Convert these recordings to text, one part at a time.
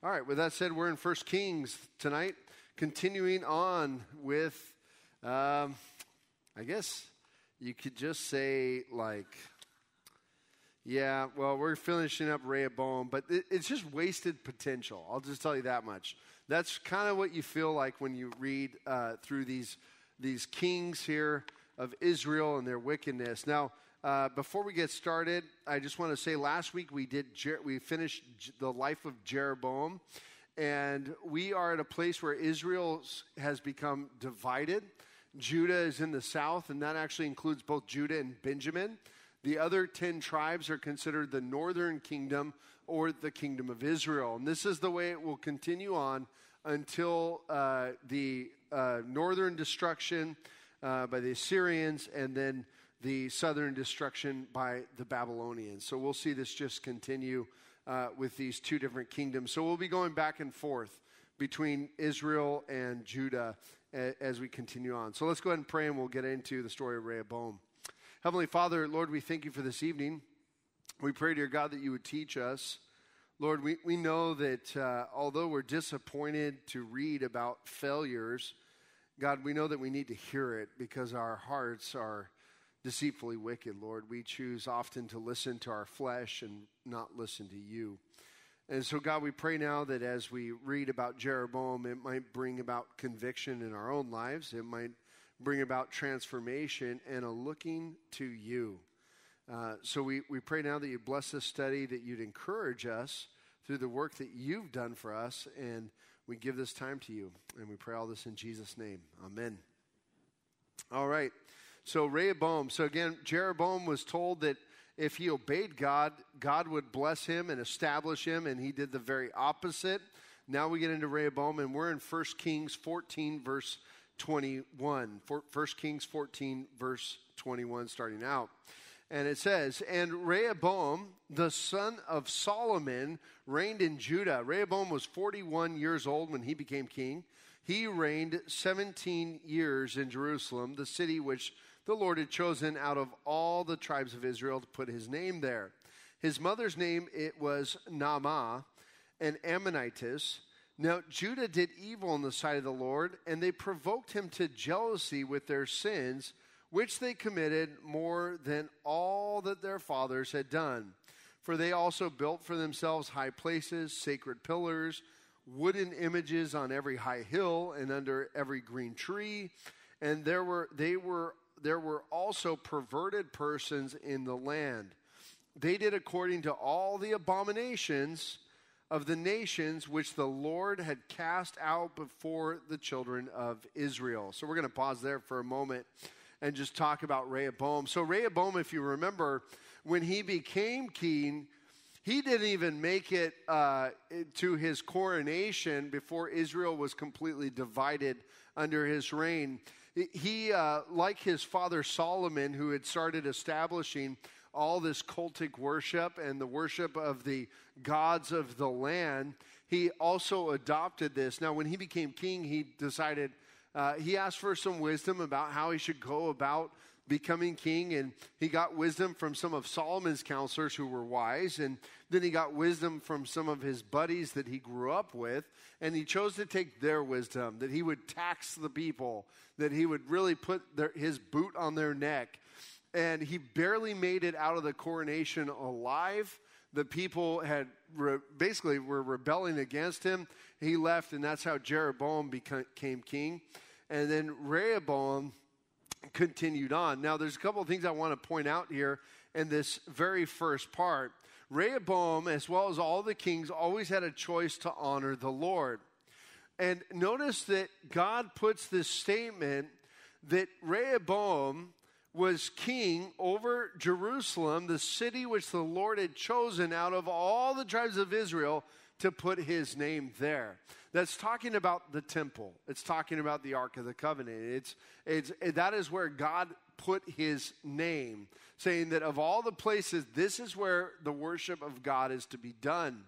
All right, with that said, we're in First Kings tonight, continuing on with, um, I guess you could just say, like, yeah, well, we're finishing up Rehoboam, but it, it's just wasted potential. I'll just tell you that much. That's kind of what you feel like when you read uh, through these, these kings here of Israel and their wickedness. Now, uh, before we get started, I just want to say last week we did Jer- we finished J- the life of Jeroboam, and we are at a place where Israel has become divided. Judah is in the south, and that actually includes both Judah and Benjamin. The other 10 tribes are considered the northern kingdom or the kingdom of Israel. And this is the way it will continue on until uh, the uh, northern destruction uh, by the Assyrians and then the southern destruction by the Babylonians. So we'll see this just continue uh, with these two different kingdoms. So we'll be going back and forth between Israel and Judah as we continue on. So let's go ahead and pray and we'll get into the story of Rehoboam. Heavenly Father, Lord, we thank you for this evening. We pray, dear God, that you would teach us. Lord, we, we know that uh, although we're disappointed to read about failures, God, we know that we need to hear it because our hearts are deceitfully wicked, Lord. We choose often to listen to our flesh and not listen to you. And so, God, we pray now that as we read about Jeroboam, it might bring about conviction in our own lives. It might bring about transformation and a looking to you. Uh, so we, we pray now that you bless this study, that you'd encourage us through the work that you've done for us, and we give this time to you. And we pray all this in Jesus' name. Amen. All right. So Rehoboam, so again, Jeroboam was told that if he obeyed God, God would bless him and establish him, and he did the very opposite. Now we get into Rehoboam, and we're in 1 Kings 14, verse 21. 1 Kings 14, verse 21, starting out. And it says, And Rehoboam, the son of Solomon, reigned in Judah. Rehoboam was 41 years old when he became king. He reigned 17 years in Jerusalem, the city which the Lord had chosen out of all the tribes of Israel to put his name there. His mother's name it was Naamah, an Ammonitess. Now Judah did evil in the sight of the Lord, and they provoked him to jealousy with their sins, which they committed more than all that their fathers had done. For they also built for themselves high places, sacred pillars, wooden images on every high hill and under every green tree, and there were they were there were also perverted persons in the land. They did according to all the abominations of the nations which the Lord had cast out before the children of Israel. So we're going to pause there for a moment and just talk about Rehoboam. So, Rehoboam, if you remember, when he became king, he didn't even make it uh, to his coronation before Israel was completely divided under his reign he, uh, like his father Solomon, who had started establishing all this cultic worship and the worship of the gods of the land, he also adopted this. Now, when he became king, he decided, uh, he asked for some wisdom about how he should go about becoming king. And he got wisdom from some of Solomon's counselors who were wise. And then he got wisdom from some of his buddies that he grew up with. And he chose to take their wisdom that he would tax the people, that he would really put their, his boot on their neck. And he barely made it out of the coronation alive. The people had re- basically were rebelling against him. He left, and that's how Jeroboam became king. And then Rehoboam continued on. Now, there's a couple of things I want to point out here in this very first part. Rehoboam, as well as all the kings, always had a choice to honor the Lord. And notice that God puts this statement that Rehoboam was king over Jerusalem, the city which the Lord had chosen out of all the tribes of Israel to put his name there. That's talking about the temple. It's talking about the Ark of the Covenant. It's, it's, that is where God put his name, saying that of all the places, this is where the worship of God is to be done.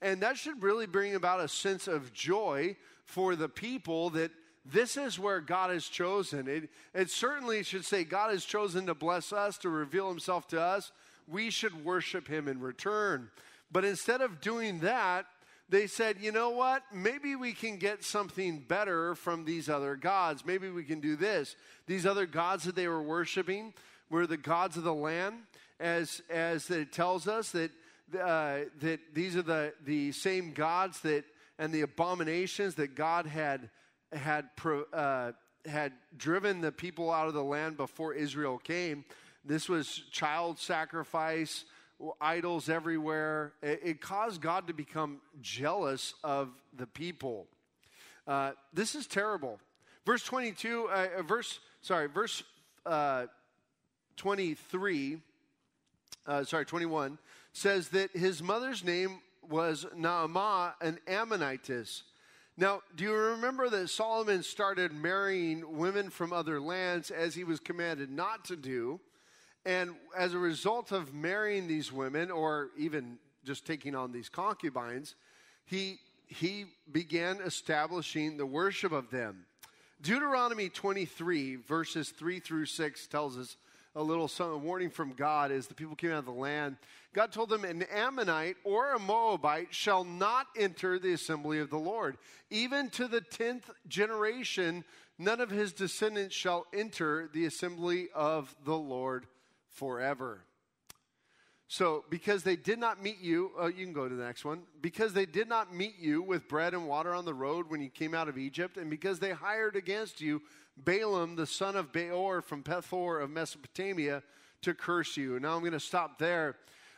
And that should really bring about a sense of joy for the people that this is where God has chosen. It, it certainly should say God has chosen to bless us, to reveal himself to us. We should worship him in return. But instead of doing that, they said, you know what? Maybe we can get something better from these other gods. Maybe we can do this. These other gods that they were worshiping were the gods of the land, as, as it tells us that, uh, that these are the, the same gods that and the abominations that God had, had, uh, had driven the people out of the land before Israel came. This was child sacrifice idols everywhere. It, it caused God to become jealous of the people. Uh, this is terrible. Verse 22, uh, uh verse, sorry, verse uh, 23, uh, sorry, 21 says that his mother's name was Naamah, an Ammonitess. Now, do you remember that Solomon started marrying women from other lands as he was commanded not to do? And as a result of marrying these women, or even just taking on these concubines, he, he began establishing the worship of them. Deuteronomy 23, verses 3 through 6, tells us a little a warning from God as the people came out of the land. God told them, An Ammonite or a Moabite shall not enter the assembly of the Lord. Even to the tenth generation, none of his descendants shall enter the assembly of the Lord forever. So, because they did not meet you, uh, you can go to the next one. Because they did not meet you with bread and water on the road when you came out of Egypt, and because they hired against you Balaam, the son of Beor from Pethor of Mesopotamia, to curse you. Now I'm going to stop there.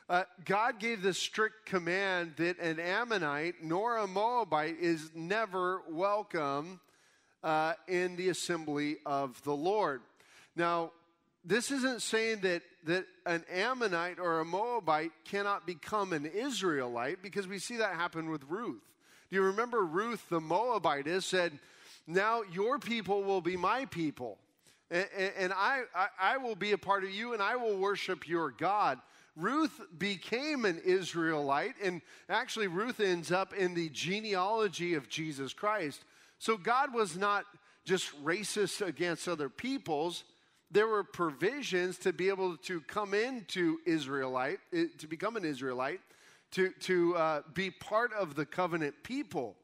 Uh, God gave the strict command that an Ammonite nor a Moabite is never welcome uh, in the assembly of the Lord. Now, this isn't saying that, that an Ammonite or a Moabite cannot become an Israelite because we see that happen with Ruth. Do you remember Ruth, the Moabitess, said, Now your people will be my people, and, and I, I, I will be a part of you, and I will worship your God. Ruth became an Israelite, and actually, Ruth ends up in the genealogy of Jesus Christ. So, God was not just racist against other peoples there were provisions to be able to come into Israelite, eh, to become an Israelite, to, to uh, be part of the covenant people.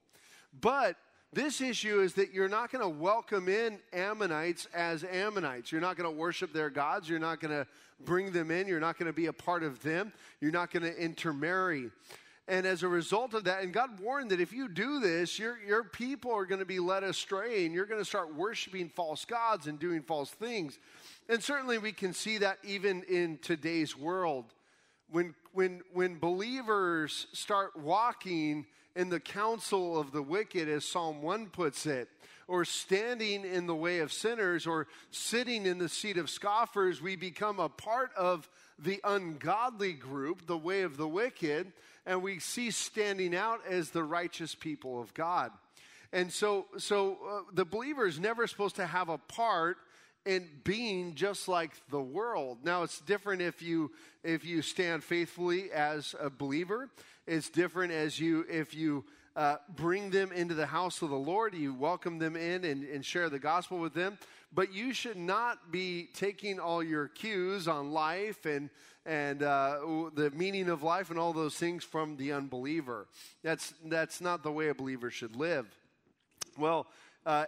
But this issue is that you're not going to welcome in Ammonites as Ammonites. You're not going to worship their gods. You're not going to bring them in. You're not going to be a part of them. You're not going to intermarry. And as a result of that, and God warned that if you do this, your, your people are going to be led astray and you're going to start worshiping false gods and doing false things. And certainly we can see that even in today's world. When, when, when believers start walking in the counsel of the wicked, as Psalm 1 puts it, or standing in the way of sinners, or sitting in the seat of scoffers, we become a part of the ungodly group, the way of the wicked and we see standing out as the righteous people of God. And so, so uh, the believer is never supposed to have a part in being just like the world. Now, it's different if you if you stand faithfully as a believer. It's different as you if you uh, bring them into the house of the Lord. You welcome them in and, and share the gospel with them. But you should not be taking all your cues on life and and uh, the meaning of life and all those things from the unbeliever. That's, that's not the way a believer should live. Well, uh,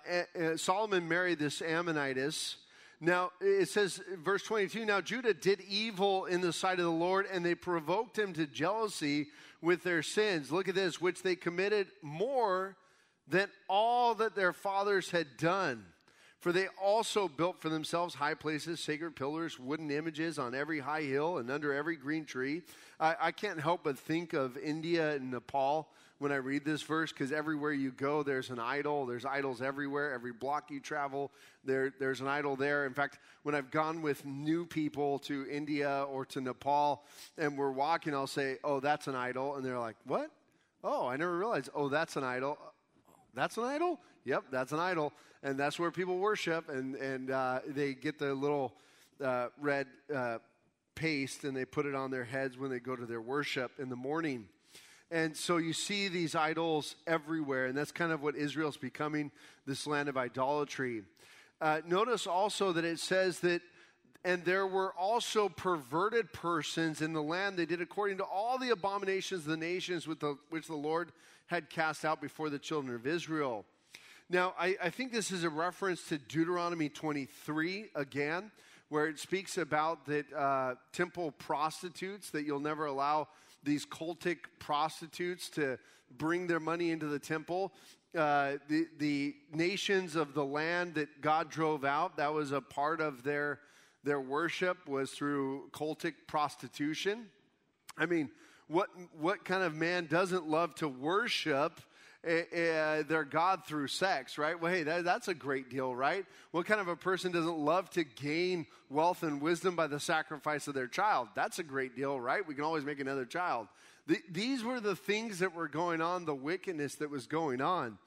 Solomon married this Ammonitess. Now, it says, verse 22 Now Judah did evil in the sight of the Lord, and they provoked him to jealousy with their sins. Look at this, which they committed more than all that their fathers had done. For they also built for themselves high places, sacred pillars, wooden images on every high hill and under every green tree. I, I can't help but think of India and Nepal when I read this verse because everywhere you go, there's an idol. There's idols everywhere. Every block you travel, there, there's an idol there. In fact, when I've gone with new people to India or to Nepal and we're walking, I'll say, Oh, that's an idol. And they're like, What? Oh, I never realized. Oh, that's an idol. That's an idol? Yep, that's an idol and that's where people worship, and and uh, they get the little uh, red uh, paste and they put it on their heads when they go to their worship in the morning. And so you see these idols everywhere, and that's kind of what Israel's becoming this land of idolatry. Uh, notice also that it says that, and there were also perverted persons in the land. They did according to all the abominations of the nations with the, which the Lord had cast out before the children of Israel. Now, I, I think this is a reference to Deuteronomy 23 again, where it speaks about that uh, temple prostitutes, that you'll never allow these cultic prostitutes to bring their money into the temple. Uh, the, the nations of the land that God drove out, that was a part of their, their worship, was through cultic prostitution. I mean, what, what kind of man doesn't love to worship uh, their God through sex, right? Well, hey, that, that's a great deal, right? What kind of a person doesn't love to gain wealth and wisdom by the sacrifice of their child? That's a great deal, right? We can always make another child. The, these were the things that were going on, the wickedness that was going on.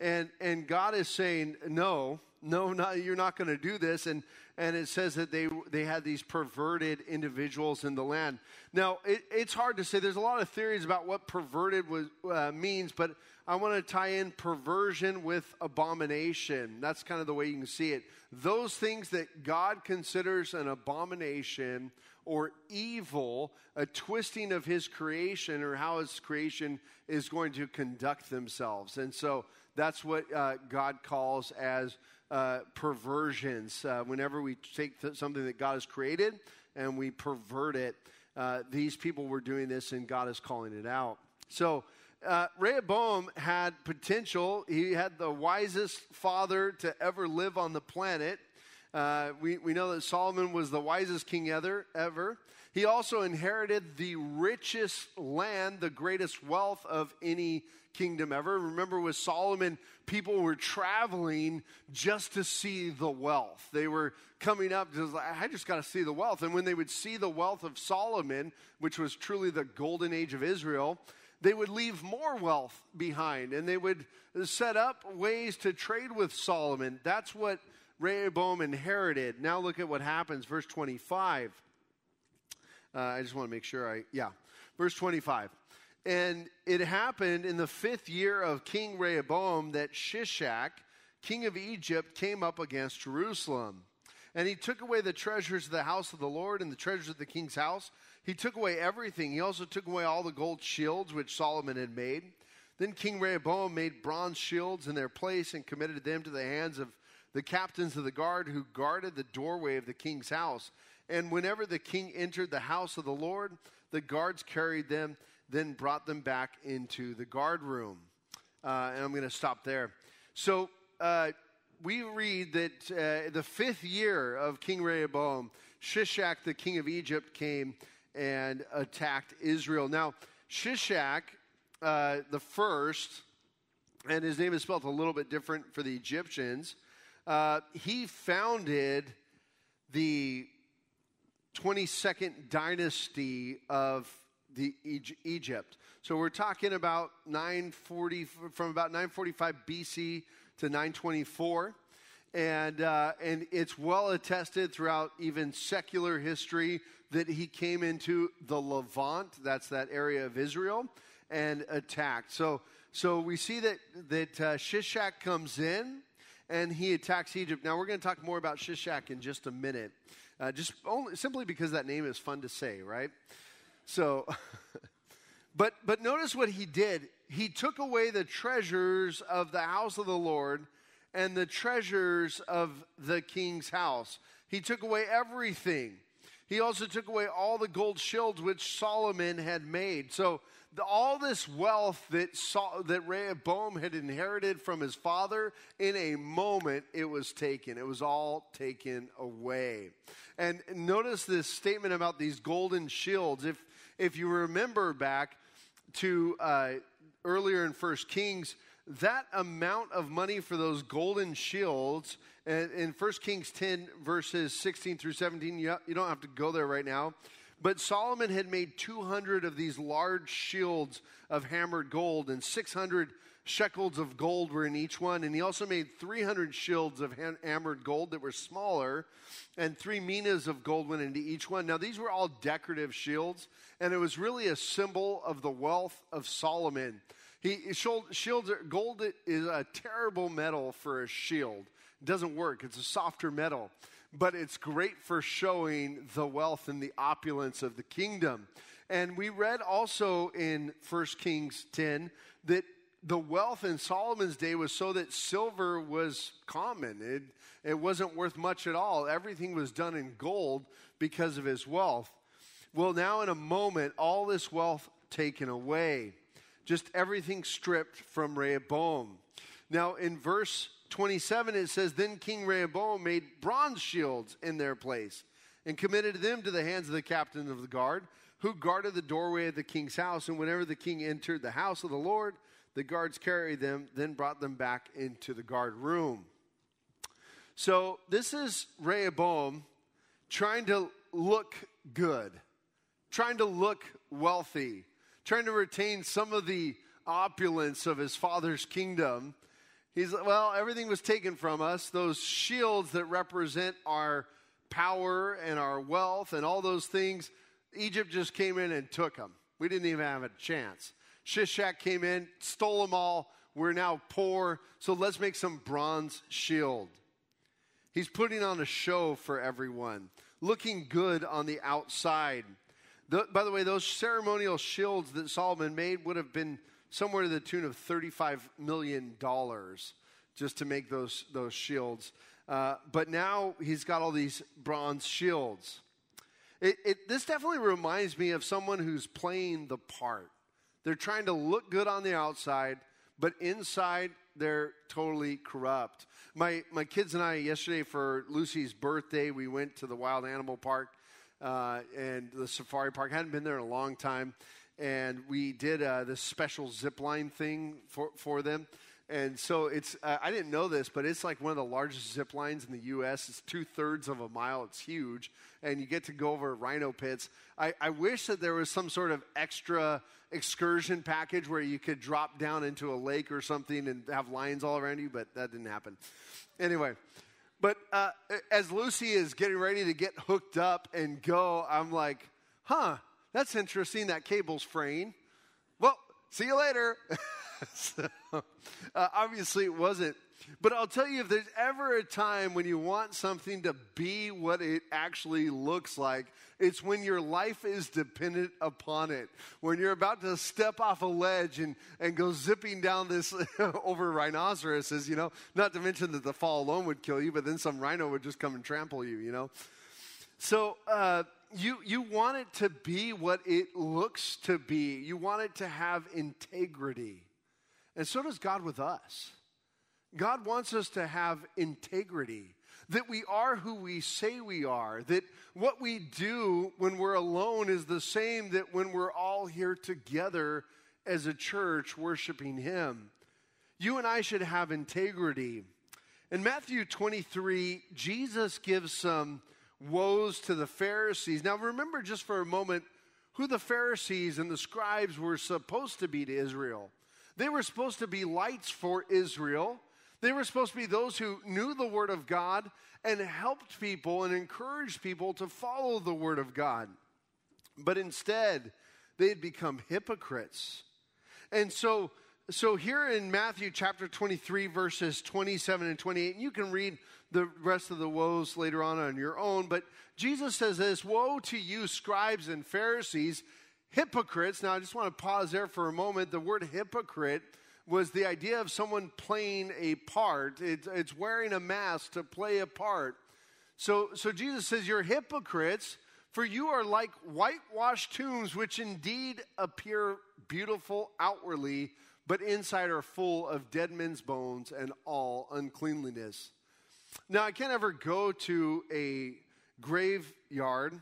And, and God is saying, no, no, not, you're not going to do this. And, and it says that they, they had these perverted individuals in the land. Now, it, it's hard to say. There's a lot of theories about what perverted was, uh, means, but I want to tie in perversion with abomination. That's kind of the way you can see it. Those things that God considers an abomination or evil, a twisting of his creation or how his creation is going to conduct themselves. And so that's what uh, God calls as uh, perversions. Uh, whenever we take th- something that God has created and we pervert it, uh, these people were doing this and God is calling it out. So, uh, Rehoboam had potential. He had the wisest father to ever live on the planet. Uh, we, we know that Solomon was the wisest king ever, ever. He also inherited the richest land, the greatest wealth of any kingdom ever. Remember, with Solomon, people were traveling just to see the wealth. They were coming up, just like, I just got to see the wealth. And when they would see the wealth of Solomon, which was truly the golden age of Israel, they would leave more wealth behind and they would set up ways to trade with Solomon. That's what Rehoboam inherited. Now look at what happens, verse 25. Uh, I just want to make sure I, yeah. Verse 25. And it happened in the fifth year of King Rehoboam that Shishak, king of Egypt, came up against Jerusalem. And he took away the treasures of the house of the Lord and the treasures of the king's house. He took away everything. He also took away all the gold shields which Solomon had made. Then King Rehoboam made bronze shields in their place and committed them to the hands of the captains of the guard who guarded the doorway of the king's house. And whenever the king entered the house of the Lord, the guards carried them, then brought them back into the guard room. Uh, and I'm going to stop there. So uh, we read that uh, the fifth year of King Rehoboam, Shishak, the king of Egypt, came and attacked Israel. Now, Shishak, uh, the first, and his name is spelled a little bit different for the Egyptians, uh, he founded the 22nd dynasty of the Egypt. So we're talking about 940 from about 945 BC to 924. And, uh, and it's well attested throughout even secular history that he came into the Levant, that's that area of Israel, and attacked. So, so we see that, that uh, Shishak comes in and he attacks Egypt. Now, we're going to talk more about Shishak in just a minute, uh, just only, simply because that name is fun to say, right? So, but, but notice what he did. He took away the treasures of the house of the Lord and the treasures of the king's house. He took away everything. He also took away all the gold shields which Solomon had made. So the, all this wealth that, that Rehoboam had inherited from his father, in a moment it was taken. It was all taken away. And notice this statement about these golden shields. If, if you remember back to uh, earlier in First Kings, that amount of money for those golden shields and in 1 Kings 10, verses 16 through 17, you, you don't have to go there right now. But Solomon had made 200 of these large shields of hammered gold, and 600 shekels of gold were in each one. And he also made 300 shields of hammered gold that were smaller, and three minas of gold went into each one. Now, these were all decorative shields, and it was really a symbol of the wealth of Solomon. He shields gold is a terrible metal for a shield. Doesn't work. It's a softer metal, but it's great for showing the wealth and the opulence of the kingdom. And we read also in 1 Kings 10 that the wealth in Solomon's day was so that silver was common. It, it wasn't worth much at all. Everything was done in gold because of his wealth. Well, now in a moment, all this wealth taken away. Just everything stripped from Rehoboam. Now, in verse 27, it says, Then King Rehoboam made bronze shields in their place and committed them to the hands of the captain of the guard, who guarded the doorway of the king's house. And whenever the king entered the house of the Lord, the guards carried them, then brought them back into the guard room. So this is Rehoboam trying to look good, trying to look wealthy, trying to retain some of the opulence of his father's kingdom. He's, well, everything was taken from us. Those shields that represent our power and our wealth and all those things, Egypt just came in and took them. We didn't even have a chance. Shishak came in, stole them all. We're now poor, so let's make some bronze shield. He's putting on a show for everyone, looking good on the outside. The, by the way, those ceremonial shields that Solomon made would have been somewhere to the tune of $35 million just to make those, those shields. Uh, but now he's got all these bronze shields. It, it, this definitely reminds me of someone who's playing the part. They're trying to look good on the outside, but inside they're totally corrupt. My, my kids and I, yesterday for Lucy's birthday, we went to the wild animal park uh, and the safari park. hadn't been there in a long time. And we did uh, this special zip line thing for, for them. And so it's, uh, I didn't know this, but it's like one of the largest zip lines in the U.S. It's two thirds of a mile. It's huge. And you get to go over rhino pits. I, I wish that there was some sort of extra excursion package where you could drop down into a lake or something and have lions all around you, but that didn't happen. Anyway, but uh, as Lucy is getting ready to get hooked up and go, I'm like, huh, that's interesting. That cable's fraying. Well, see you later. so, uh, obviously, it wasn't but I'll tell you, if there's ever a time when you want something to be what it actually looks like, it's when your life is dependent upon it. When you're about to step off a ledge and, and go zipping down this over rhinoceroses, you know, not to mention that the fall alone would kill you, but then some rhino would just come and trample you, you know. So, uh, you, you want it to be what it looks to be. You want it to have integrity. And so does God with us. God wants us to have integrity, that we are who we say we are, that what we do when we're alone is the same that when we're all here together as a church worshiping Him. You and I should have integrity. In Matthew 23, Jesus gives some woes to the Pharisees. Now, remember just for a moment who the Pharisees and the scribes were supposed to be to Israel. They were supposed to be lights for Israel. They were supposed to be those who knew the Word of God and helped people and encouraged people to follow the Word of God. But instead, they had become hypocrites. And so, so here in Matthew chapter 23, verses 27 and 28, and you can read the rest of the woes later on on your own, but Jesus says this Woe to you, scribes and Pharisees, hypocrites. Now, I just want to pause there for a moment. The word hypocrite was the idea of someone playing a part. It's, it's wearing a mask to play a part. So, so Jesus says, You're hypocrites, for you are like whitewashed tombs, which indeed appear beautiful outwardly, but inside are full of dead men's bones and all uncleanliness. Now, I can't ever go to a graveyard.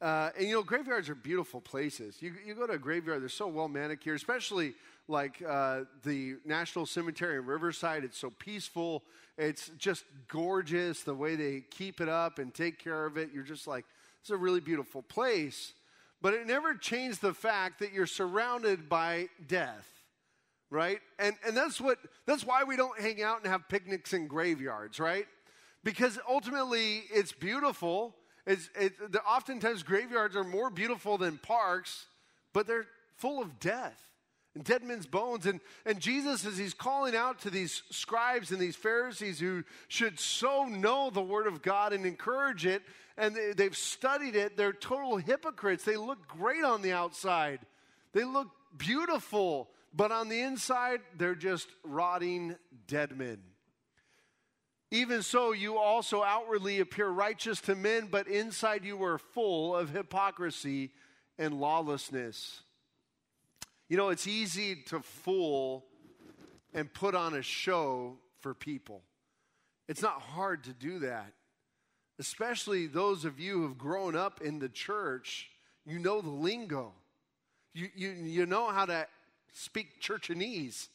Uh, and you know, graveyards are beautiful places. You, you go to a graveyard, they're so well manicured, especially like uh, the National Cemetery in Riverside. It's so peaceful. It's just gorgeous the way they keep it up and take care of it. You're just like, it's a really beautiful place. But it never changed the fact that you're surrounded by death, right? And, and that's, what, that's why we don't hang out and have picnics in graveyards, right? Because ultimately it's beautiful. It's, it, oftentimes graveyards are more beautiful than parks, but they're full of death and dead men's bones. And, and Jesus, as he's calling out to these scribes and these Pharisees who should so know the Word of God and encourage it, and they, they've studied it, they're total hypocrites. They look great on the outside, they look beautiful, but on the inside, they're just rotting dead men. Even so, you also outwardly appear righteous to men, but inside you are full of hypocrisy and lawlessness. You know, it's easy to fool and put on a show for people. It's not hard to do that, especially those of you who've grown up in the church. You know the lingo, you, you, you know how to speak churchanese.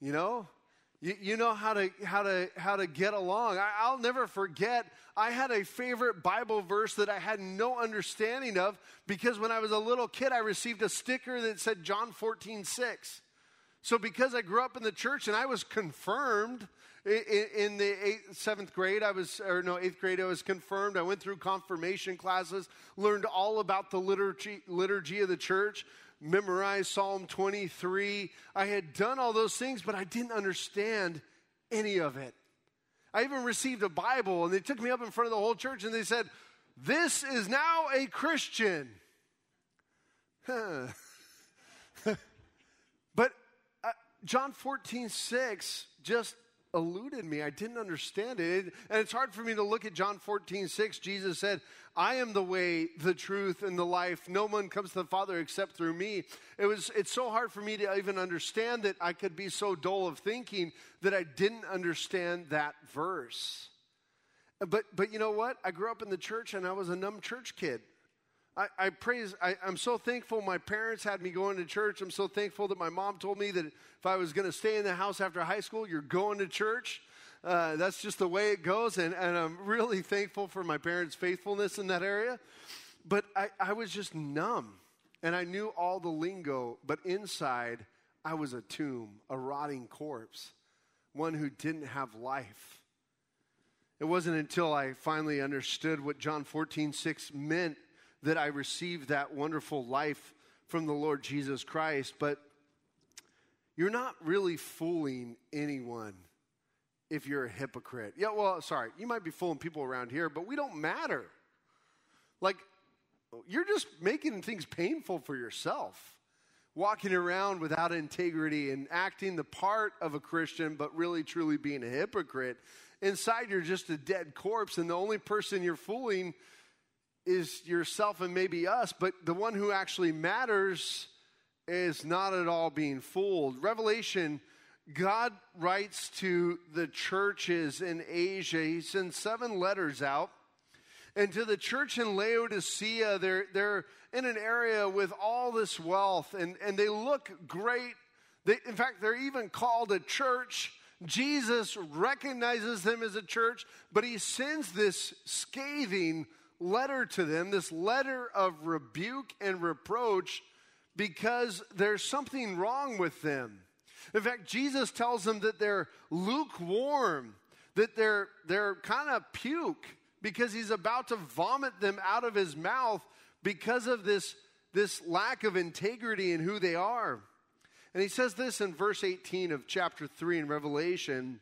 You know, you, you know how to, how, to, how to get along. I, I'll never forget, I had a favorite Bible verse that I had no understanding of because when I was a little kid, I received a sticker that said John 14, 6. So because I grew up in the church and I was confirmed in, the eighth, seventh grade, I was, or no, eighth grade, I was confirmed. I went through confirmation classes, learned all about the liturgy, liturgy of the church memorized Psalm 23. I had done all those things, but I didn't understand any of it. I even received a Bible, and they took me up in front of the whole church and they said, This is now a Christian. but uh, John 14, 6 just eluded me. I didn't understand it. And it's hard for me to look at John 14, 6. Jesus said, I am the way, the truth, and the life. No one comes to the Father except through me. It was, it's so hard for me to even understand that I could be so dull of thinking that I didn't understand that verse. But, but you know what? I grew up in the church and I was a numb church kid. I, I praise, I, am so thankful my parents had me going to church. I'm so thankful that my mom told me that if I was going to stay in the house after high school, you're going to church. Uh, that's just the way it goes. And, and I'm really thankful for my parents' faithfulness in that area. But I, I was just numb and I knew all the lingo, but inside I was a tomb, a rotting corpse, one who didn't have life. It wasn't until I finally understood what John 14, 6 meant that I received that wonderful life from the Lord Jesus Christ. But you're not really fooling anyone if you're a hypocrite. Yeah, well, sorry, you might be fooling people around here, but we don't matter. Like, you're just making things painful for yourself. Walking around without integrity and acting the part of a Christian, but really truly being a hypocrite. Inside, you're just a dead corpse, and the only person you're fooling is yourself and maybe us, but the one who actually matters is not at all being fooled. Revelation, God writes to the churches in Asia. He sends seven letters out. And to the church in Laodicea, they're, they're in an area with all this wealth and, and they look great. They, in fact, they're even called a church. Jesus recognizes them as a church, but he sends this scathing letter to them, this letter of rebuke and reproach, because there's something wrong with them. In fact, Jesus tells them that they're lukewarm, that they're, they're kind of puke, because he's about to vomit them out of his mouth because of this, this lack of integrity in who they are. And he says this in verse 18 of chapter 3 in Revelation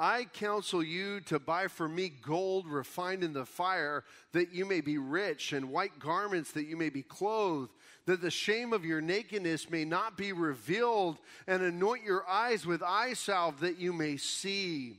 I counsel you to buy for me gold refined in the fire, that you may be rich, and white garments that you may be clothed, that the shame of your nakedness may not be revealed, and anoint your eyes with eye salve that you may see.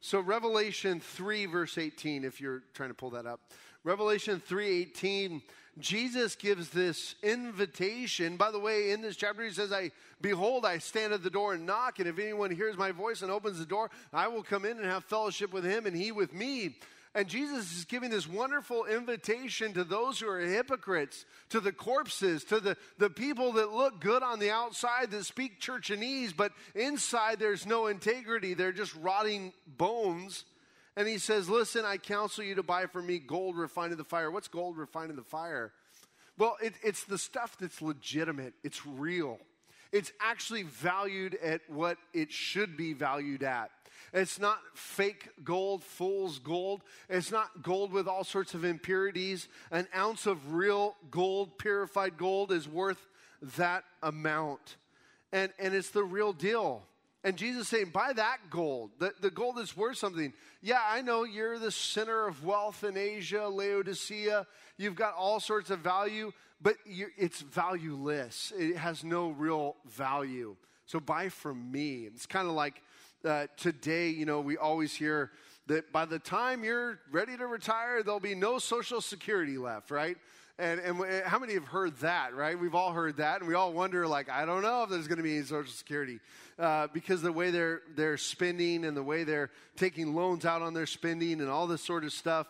So Revelation 3 verse 18 if you're trying to pull that up. Revelation 3:18 Jesus gives this invitation. By the way, in this chapter, he says, I behold, I stand at the door and knock, and if anyone hears my voice and opens the door, I will come in and have fellowship with him and he with me. And Jesus is giving this wonderful invitation to those who are hypocrites, to the corpses, to the, the people that look good on the outside, that speak churchanese, but inside there's no integrity. They're just rotting bones. And he says, Listen, I counsel you to buy for me gold refined in the fire. What's gold refined in the fire? Well, it, it's the stuff that's legitimate, it's real. It's actually valued at what it should be valued at. It's not fake gold, fool's gold. It's not gold with all sorts of impurities. An ounce of real gold, purified gold, is worth that amount. And, and it's the real deal. And Jesus saying, buy that gold. The, the gold is worth something. Yeah, I know you're the center of wealth in Asia, Laodicea. You've got all sorts of value, but it's valueless. It has no real value. So buy from me. It's kind of like uh, today, you know, we always hear that by the time you're ready to retire, there'll be no Social Security left, right? And, and how many have heard that, right? We've all heard that, and we all wonder, like, I don't know if there's going to be any Social Security uh, because the way they're, they're spending and the way they're taking loans out on their spending and all this sort of stuff.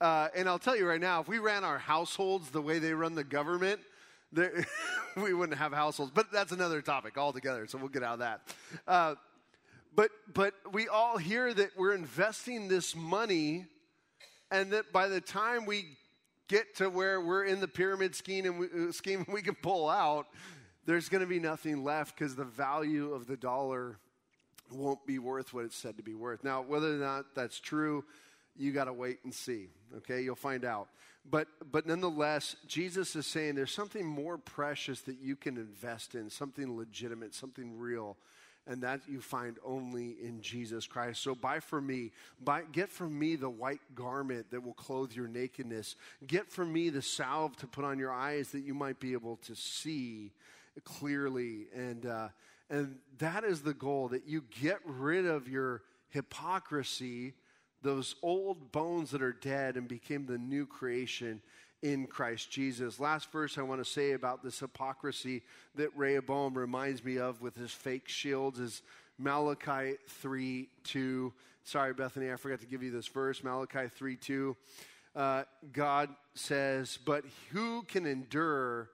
Uh, and I'll tell you right now, if we ran our households the way they run the government, we wouldn't have households. But that's another topic altogether, so we'll get out of that. Uh, but, but we all hear that we're investing this money, and that by the time we get to where we're in the pyramid scheme and we, uh, scheme we can pull out, there's going to be nothing left because the value of the dollar won't be worth what it's said to be worth. Now, whether or not that's true, you got to wait and see. Okay, you'll find out. But but nonetheless, Jesus is saying there's something more precious that you can invest in, something legitimate, something real and that you find only in Jesus Christ. So buy from me, buy, get from me the white garment that will clothe your nakedness. Get from me the salve to put on your eyes that you might be able to see clearly. And, uh, and that is the goal that you get rid of your hypocrisy, those old bones that are dead, and became the new creation in Christ Jesus. Last verse I want to say about this hypocrisy that Rehoboam reminds me of with his fake shields is Malachi 3 2. Sorry, Bethany, I forgot to give you this verse. Malachi 3 2. Uh, God says, But who can endure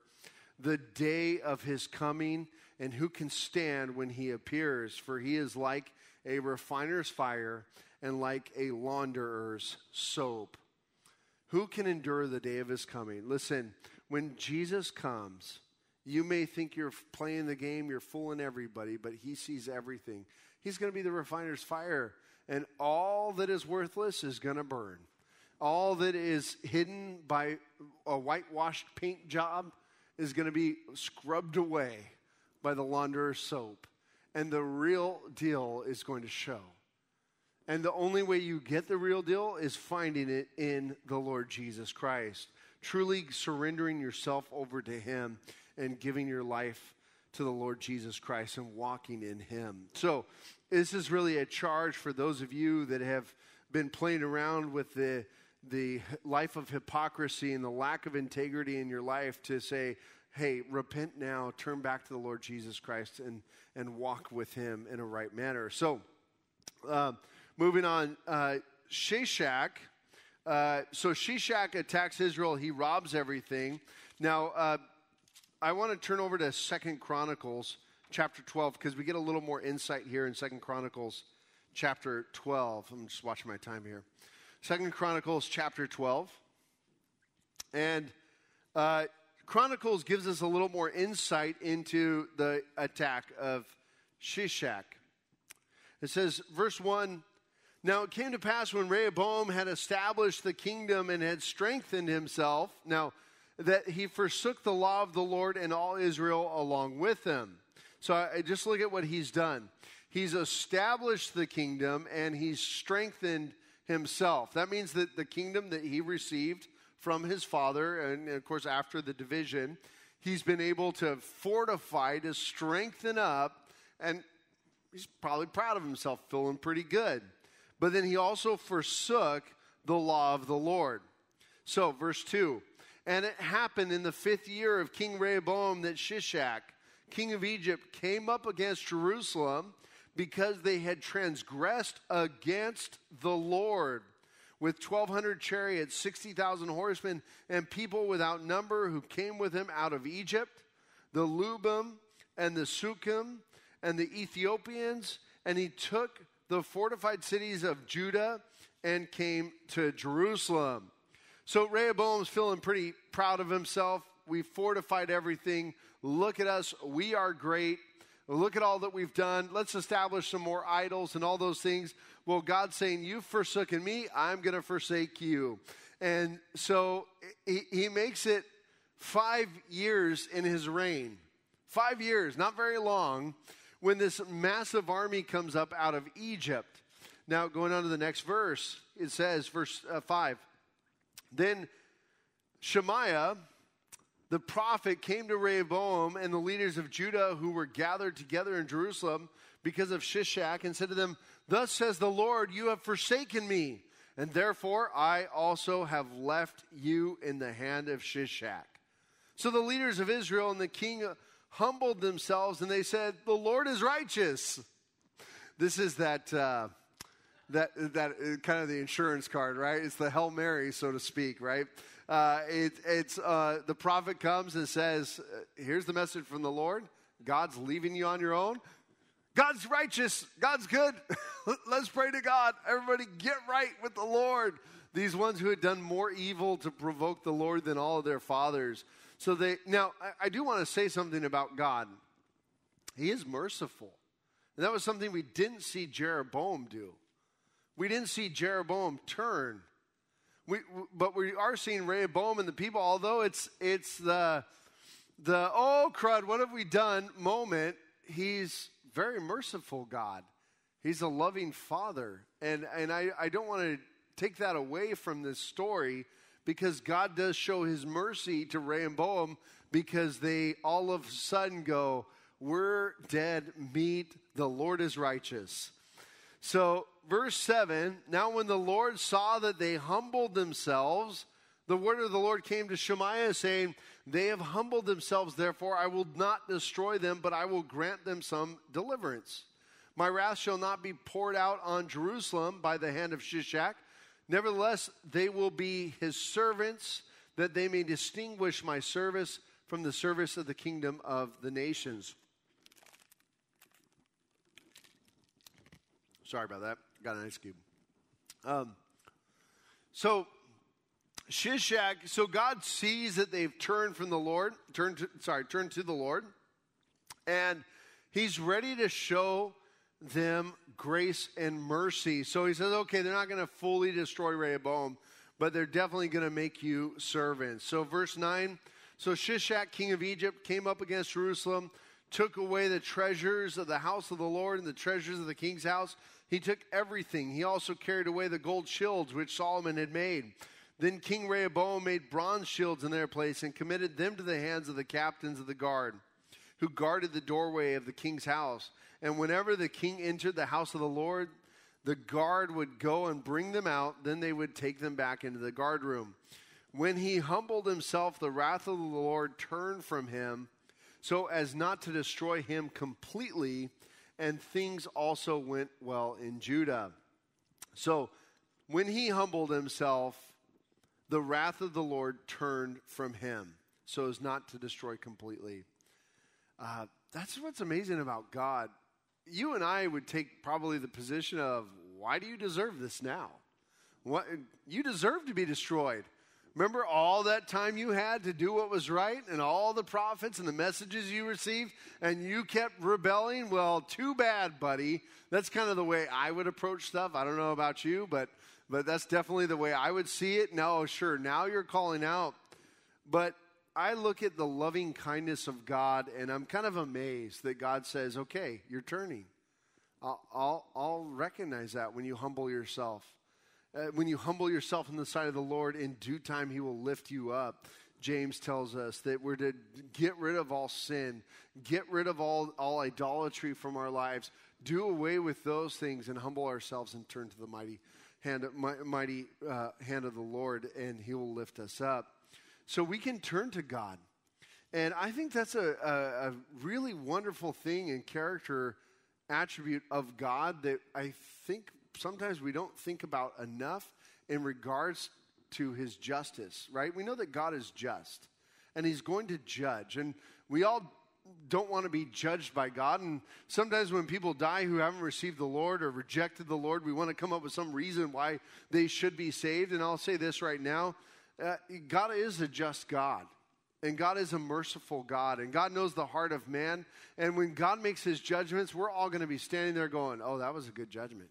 the day of his coming, and who can stand when he appears? For he is like a refiner's fire and like a launderer's soap. Who can endure the day of his coming? Listen, when Jesus comes, you may think you're playing the game, you're fooling everybody, but he sees everything. He's going to be the refiner's fire, and all that is worthless is going to burn. All that is hidden by a whitewashed paint job is going to be scrubbed away by the launderer's soap. And the real deal is going to show. And the only way you get the real deal is finding it in the Lord Jesus Christ. Truly surrendering yourself over to Him and giving your life to the Lord Jesus Christ and walking in Him. So, this is really a charge for those of you that have been playing around with the, the life of hypocrisy and the lack of integrity in your life to say, hey, repent now, turn back to the Lord Jesus Christ, and, and walk with Him in a right manner. So, uh, Moving on, uh, Shishak. Uh, so Shishak attacks Israel. He robs everything. Now, uh, I want to turn over to Second Chronicles chapter 12 because we get a little more insight here in Second Chronicles chapter 12. I'm just watching my time here. Second Chronicles chapter 12. And uh, Chronicles gives us a little more insight into the attack of Shishak. It says, verse 1 now it came to pass when Rehoboam had established the kingdom and had strengthened himself, now that he forsook the law of the Lord and all Israel along with him. So I, just look at what he's done. He's established the kingdom and he's strengthened himself. That means that the kingdom that he received from his father, and of course after the division, he's been able to fortify, to strengthen up, and he's probably proud of himself, feeling pretty good. But then he also forsook the law of the Lord. So, verse 2 And it happened in the fifth year of King Rehoboam that Shishak, king of Egypt, came up against Jerusalem because they had transgressed against the Lord with 1,200 chariots, 60,000 horsemen, and people without number who came with him out of Egypt, the Lubim and the Sukkim and the Ethiopians, and he took the fortified cities of Judah and came to Jerusalem. So Rehoboam's feeling pretty proud of himself. We fortified everything. Look at us. We are great. Look at all that we've done. Let's establish some more idols and all those things. Well, God's saying, You've forsaken me. I'm going to forsake you. And so he, he makes it five years in his reign. Five years, not very long when this massive army comes up out of Egypt. Now, going on to the next verse, it says, verse uh, 5 Then Shemaiah, the prophet came to Rehoboam and the leaders of Judah who were gathered together in Jerusalem because of Shishak and said to them, Thus says the Lord, you have forsaken me, and therefore I also have left you in the hand of Shishak. So the leaders of Israel and the king humbled themselves and they said, The Lord is righteous. This is that. Uh, that that uh, kind of the insurance card, right? It's the Hail Mary, so to speak, right? Uh, it, it's uh, the prophet comes and says, uh, "Here's the message from the Lord. God's leaving you on your own. God's righteous. God's good. Let's pray to God. Everybody get right with the Lord. These ones who had done more evil to provoke the Lord than all of their fathers. So they now I, I do want to say something about God. He is merciful. And that was something we didn't see Jeroboam do. We didn't see Jeroboam turn. We, but we are seeing Rehoboam and the people, although it's, it's the, the, oh crud, what have we done moment, he's very merciful God. He's a loving father. And, and I, I don't want to take that away from this story because God does show his mercy to Rehoboam because they all of a sudden go, We're dead meat. The Lord is righteous. So, verse 7 Now, when the Lord saw that they humbled themselves, the word of the Lord came to Shemaiah, saying, They have humbled themselves, therefore I will not destroy them, but I will grant them some deliverance. My wrath shall not be poured out on Jerusalem by the hand of Shishak. Nevertheless, they will be his servants, that they may distinguish my service from the service of the kingdom of the nations. Sorry about that. Got an ice cube. Um, so Shishak, so God sees that they've turned from the Lord, turned to, sorry, turned to the Lord, and He's ready to show them grace and mercy. So He says, okay, they're not going to fully destroy Rehoboam, but they're definitely going to make you servants. So verse nine. So Shishak, king of Egypt, came up against Jerusalem, took away the treasures of the house of the Lord and the treasures of the king's house he took everything. He also carried away the gold shields which Solomon had made. Then King Rehoboam made bronze shields in their place and committed them to the hands of the captains of the guard, who guarded the doorway of the king's house. And whenever the king entered the house of the Lord, the guard would go and bring them out. Then they would take them back into the guard room. When he humbled himself, the wrath of the Lord turned from him so as not to destroy him completely and things also went well in Judah. So when he humbled himself, the wrath of the Lord turned from him so as not to destroy completely. Uh, that's what's amazing about God. You and I would take probably the position of, why do you deserve this now? What, you deserve to be destroyed. Remember all that time you had to do what was right and all the prophets and the messages you received and you kept rebelling? Well, too bad, buddy. That's kind of the way I would approach stuff. I don't know about you, but but that's definitely the way I would see it. No, sure, now you're calling out. But I look at the loving kindness of God and I'm kind of amazed that God says, "Okay, you're turning." I'll, I'll, I'll recognize that when you humble yourself. Uh, when you humble yourself in the sight of the Lord, in due time he will lift you up. James tells us that we're to get rid of all sin, get rid of all, all idolatry from our lives, do away with those things, and humble ourselves and turn to the mighty hand, mighty uh, hand of the Lord, and He will lift us up. So we can turn to God. And I think that's a, a, a really wonderful thing and character attribute of God that I think sometimes we don't think about enough in regards to his justice, right? We know that God is just and he's going to judge. And we all don't want to be judged by God. And sometimes when people die who haven't received the Lord or rejected the Lord, we want to come up with some reason why they should be saved. And I'll say this right now uh, God is a just God. And God is a merciful God. And God knows the heart of man. And when God makes his judgments, we're all going to be standing there going, oh, that was a good judgment.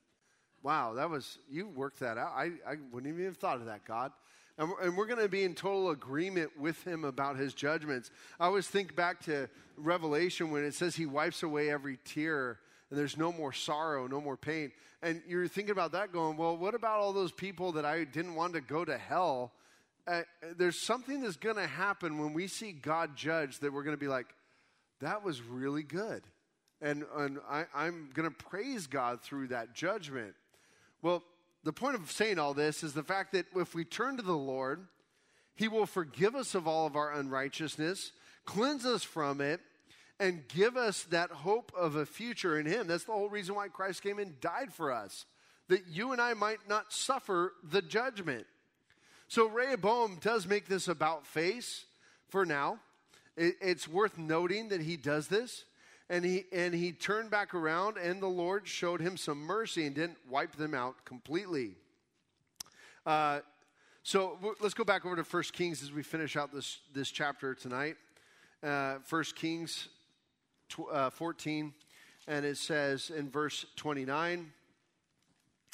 Wow, that was, you worked that out. I, I wouldn't even have thought of that, God. And we're, and we're going to be in total agreement with him about his judgments. I always think back to Revelation when it says he wipes away every tear and there's no more sorrow, no more pain. And you're thinking about that going, well, what about all those people that I didn't want to go to hell? Uh, there's something that's going to happen when we see God judge that we're going to be like, that was really good. And, and I, I'm going to praise God through that judgment. Well, the point of saying all this is the fact that if we turn to the Lord, He will forgive us of all of our unrighteousness, cleanse us from it, and give us that hope of a future in Him. That's the whole reason why Christ came and died for us, that you and I might not suffer the judgment. So Rehoboam does make this about face for now. It, it's worth noting that he does this. And he, and he turned back around, and the Lord showed him some mercy and didn't wipe them out completely. Uh, so w- let's go back over to 1 Kings as we finish out this, this chapter tonight. Uh, 1 Kings tw- uh, 14, and it says in verse 29,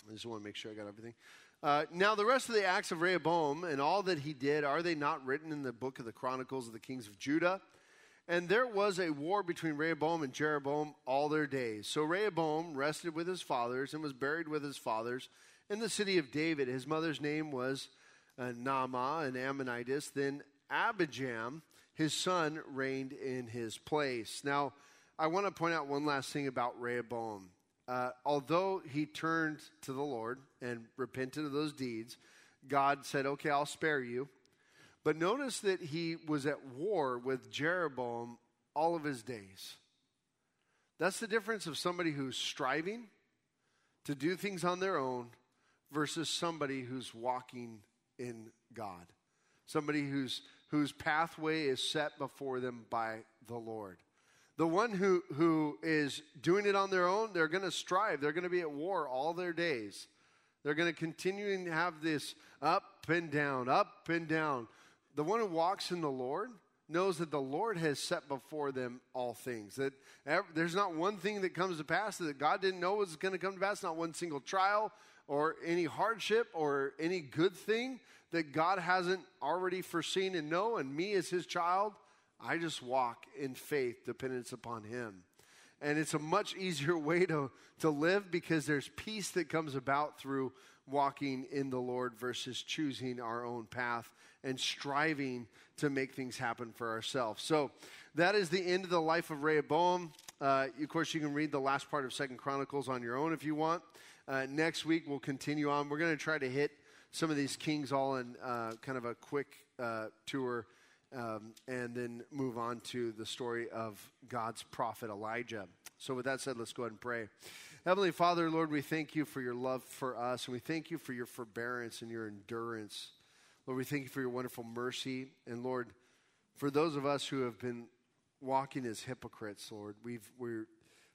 I just want to make sure I got everything. Uh, now, the rest of the acts of Rehoboam and all that he did, are they not written in the book of the Chronicles of the kings of Judah? And there was a war between Rehoboam and Jeroboam all their days. So Rehoboam rested with his fathers and was buried with his fathers in the city of David. His mother's name was uh, an Ammonitess. Then Abijam, his son, reigned in his place. Now, I want to point out one last thing about Rehoboam uh, although he turned to the Lord and repented of those deeds, God said, Okay, I'll spare you. But notice that he was at war with Jeroboam all of his days. That's the difference of somebody who's striving to do things on their own versus somebody who's walking in God. Somebody whose, whose pathway is set before them by the Lord. The one who, who is doing it on their own, they're going to strive. They're going to be at war all their days. They're going to continue to have this up and down, up and down. The one who walks in the Lord knows that the Lord has set before them all things. That there's not one thing that comes to pass that God didn't know was going to come to pass, not one single trial or any hardship or any good thing that God hasn't already foreseen and know. And me as his child, I just walk in faith, dependence upon Him. And it's a much easier way to, to live because there's peace that comes about through walking in the Lord versus choosing our own path and striving to make things happen for ourselves. So that is the end of the life of Rehoboam. Uh, of course, you can read the last part of Second Chronicles on your own if you want. Uh, next week, we'll continue on. We're going to try to hit some of these kings all in uh, kind of a quick uh, tour um, and then move on to the story of God's prophet Elijah. So, with that said, let's go ahead and pray. Heavenly Father, Lord, we thank you for your love for us, and we thank you for your forbearance and your endurance. Lord, we thank you for your wonderful mercy. And Lord, for those of us who have been walking as hypocrites, Lord, we've, we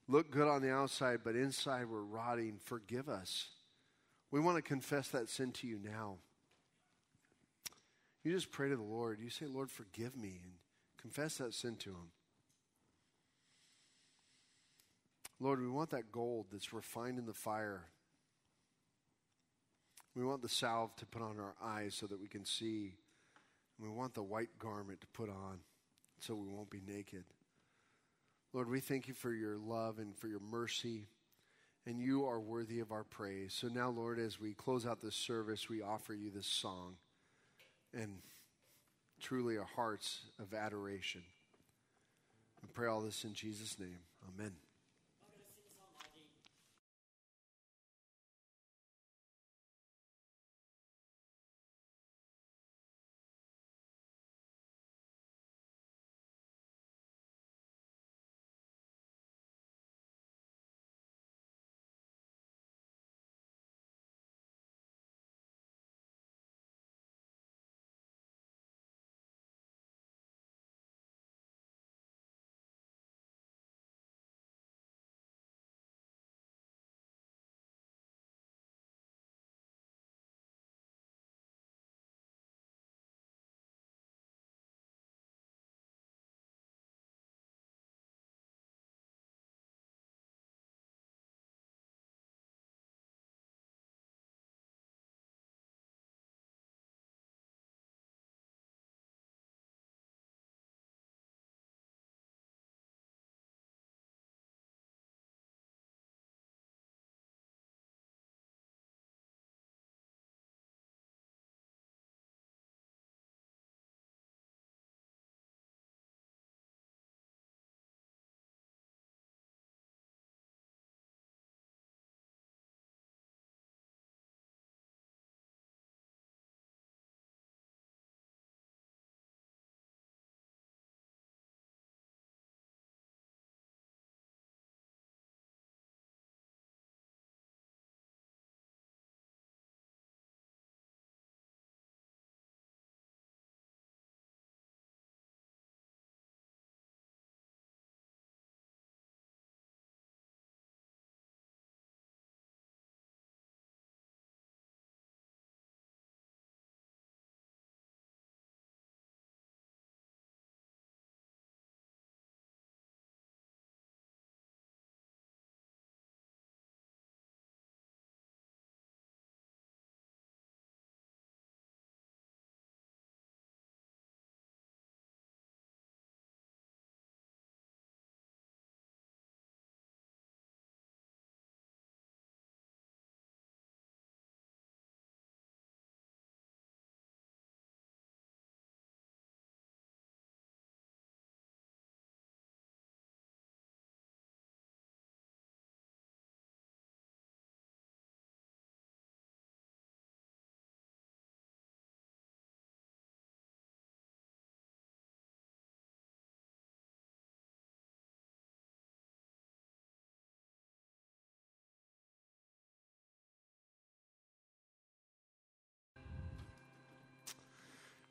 look good on the outside, but inside we're rotting. Forgive us. We want to confess that sin to you now. You just pray to the Lord. You say, Lord, forgive me, and confess that sin to Him. Lord, we want that gold that's refined in the fire. We want the salve to put on our eyes so that we can see. And we want the white garment to put on so we won't be naked. Lord, we thank you for your love and for your mercy, and you are worthy of our praise. So now, Lord, as we close out this service, we offer you this song and truly our hearts of adoration. I pray all this in Jesus' name. Amen.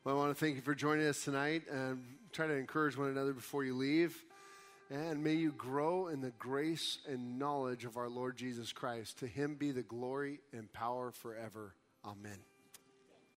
Well, I want to thank you for joining us tonight and try to encourage one another before you leave. And may you grow in the grace and knowledge of our Lord Jesus Christ. To him be the glory and power forever. Amen.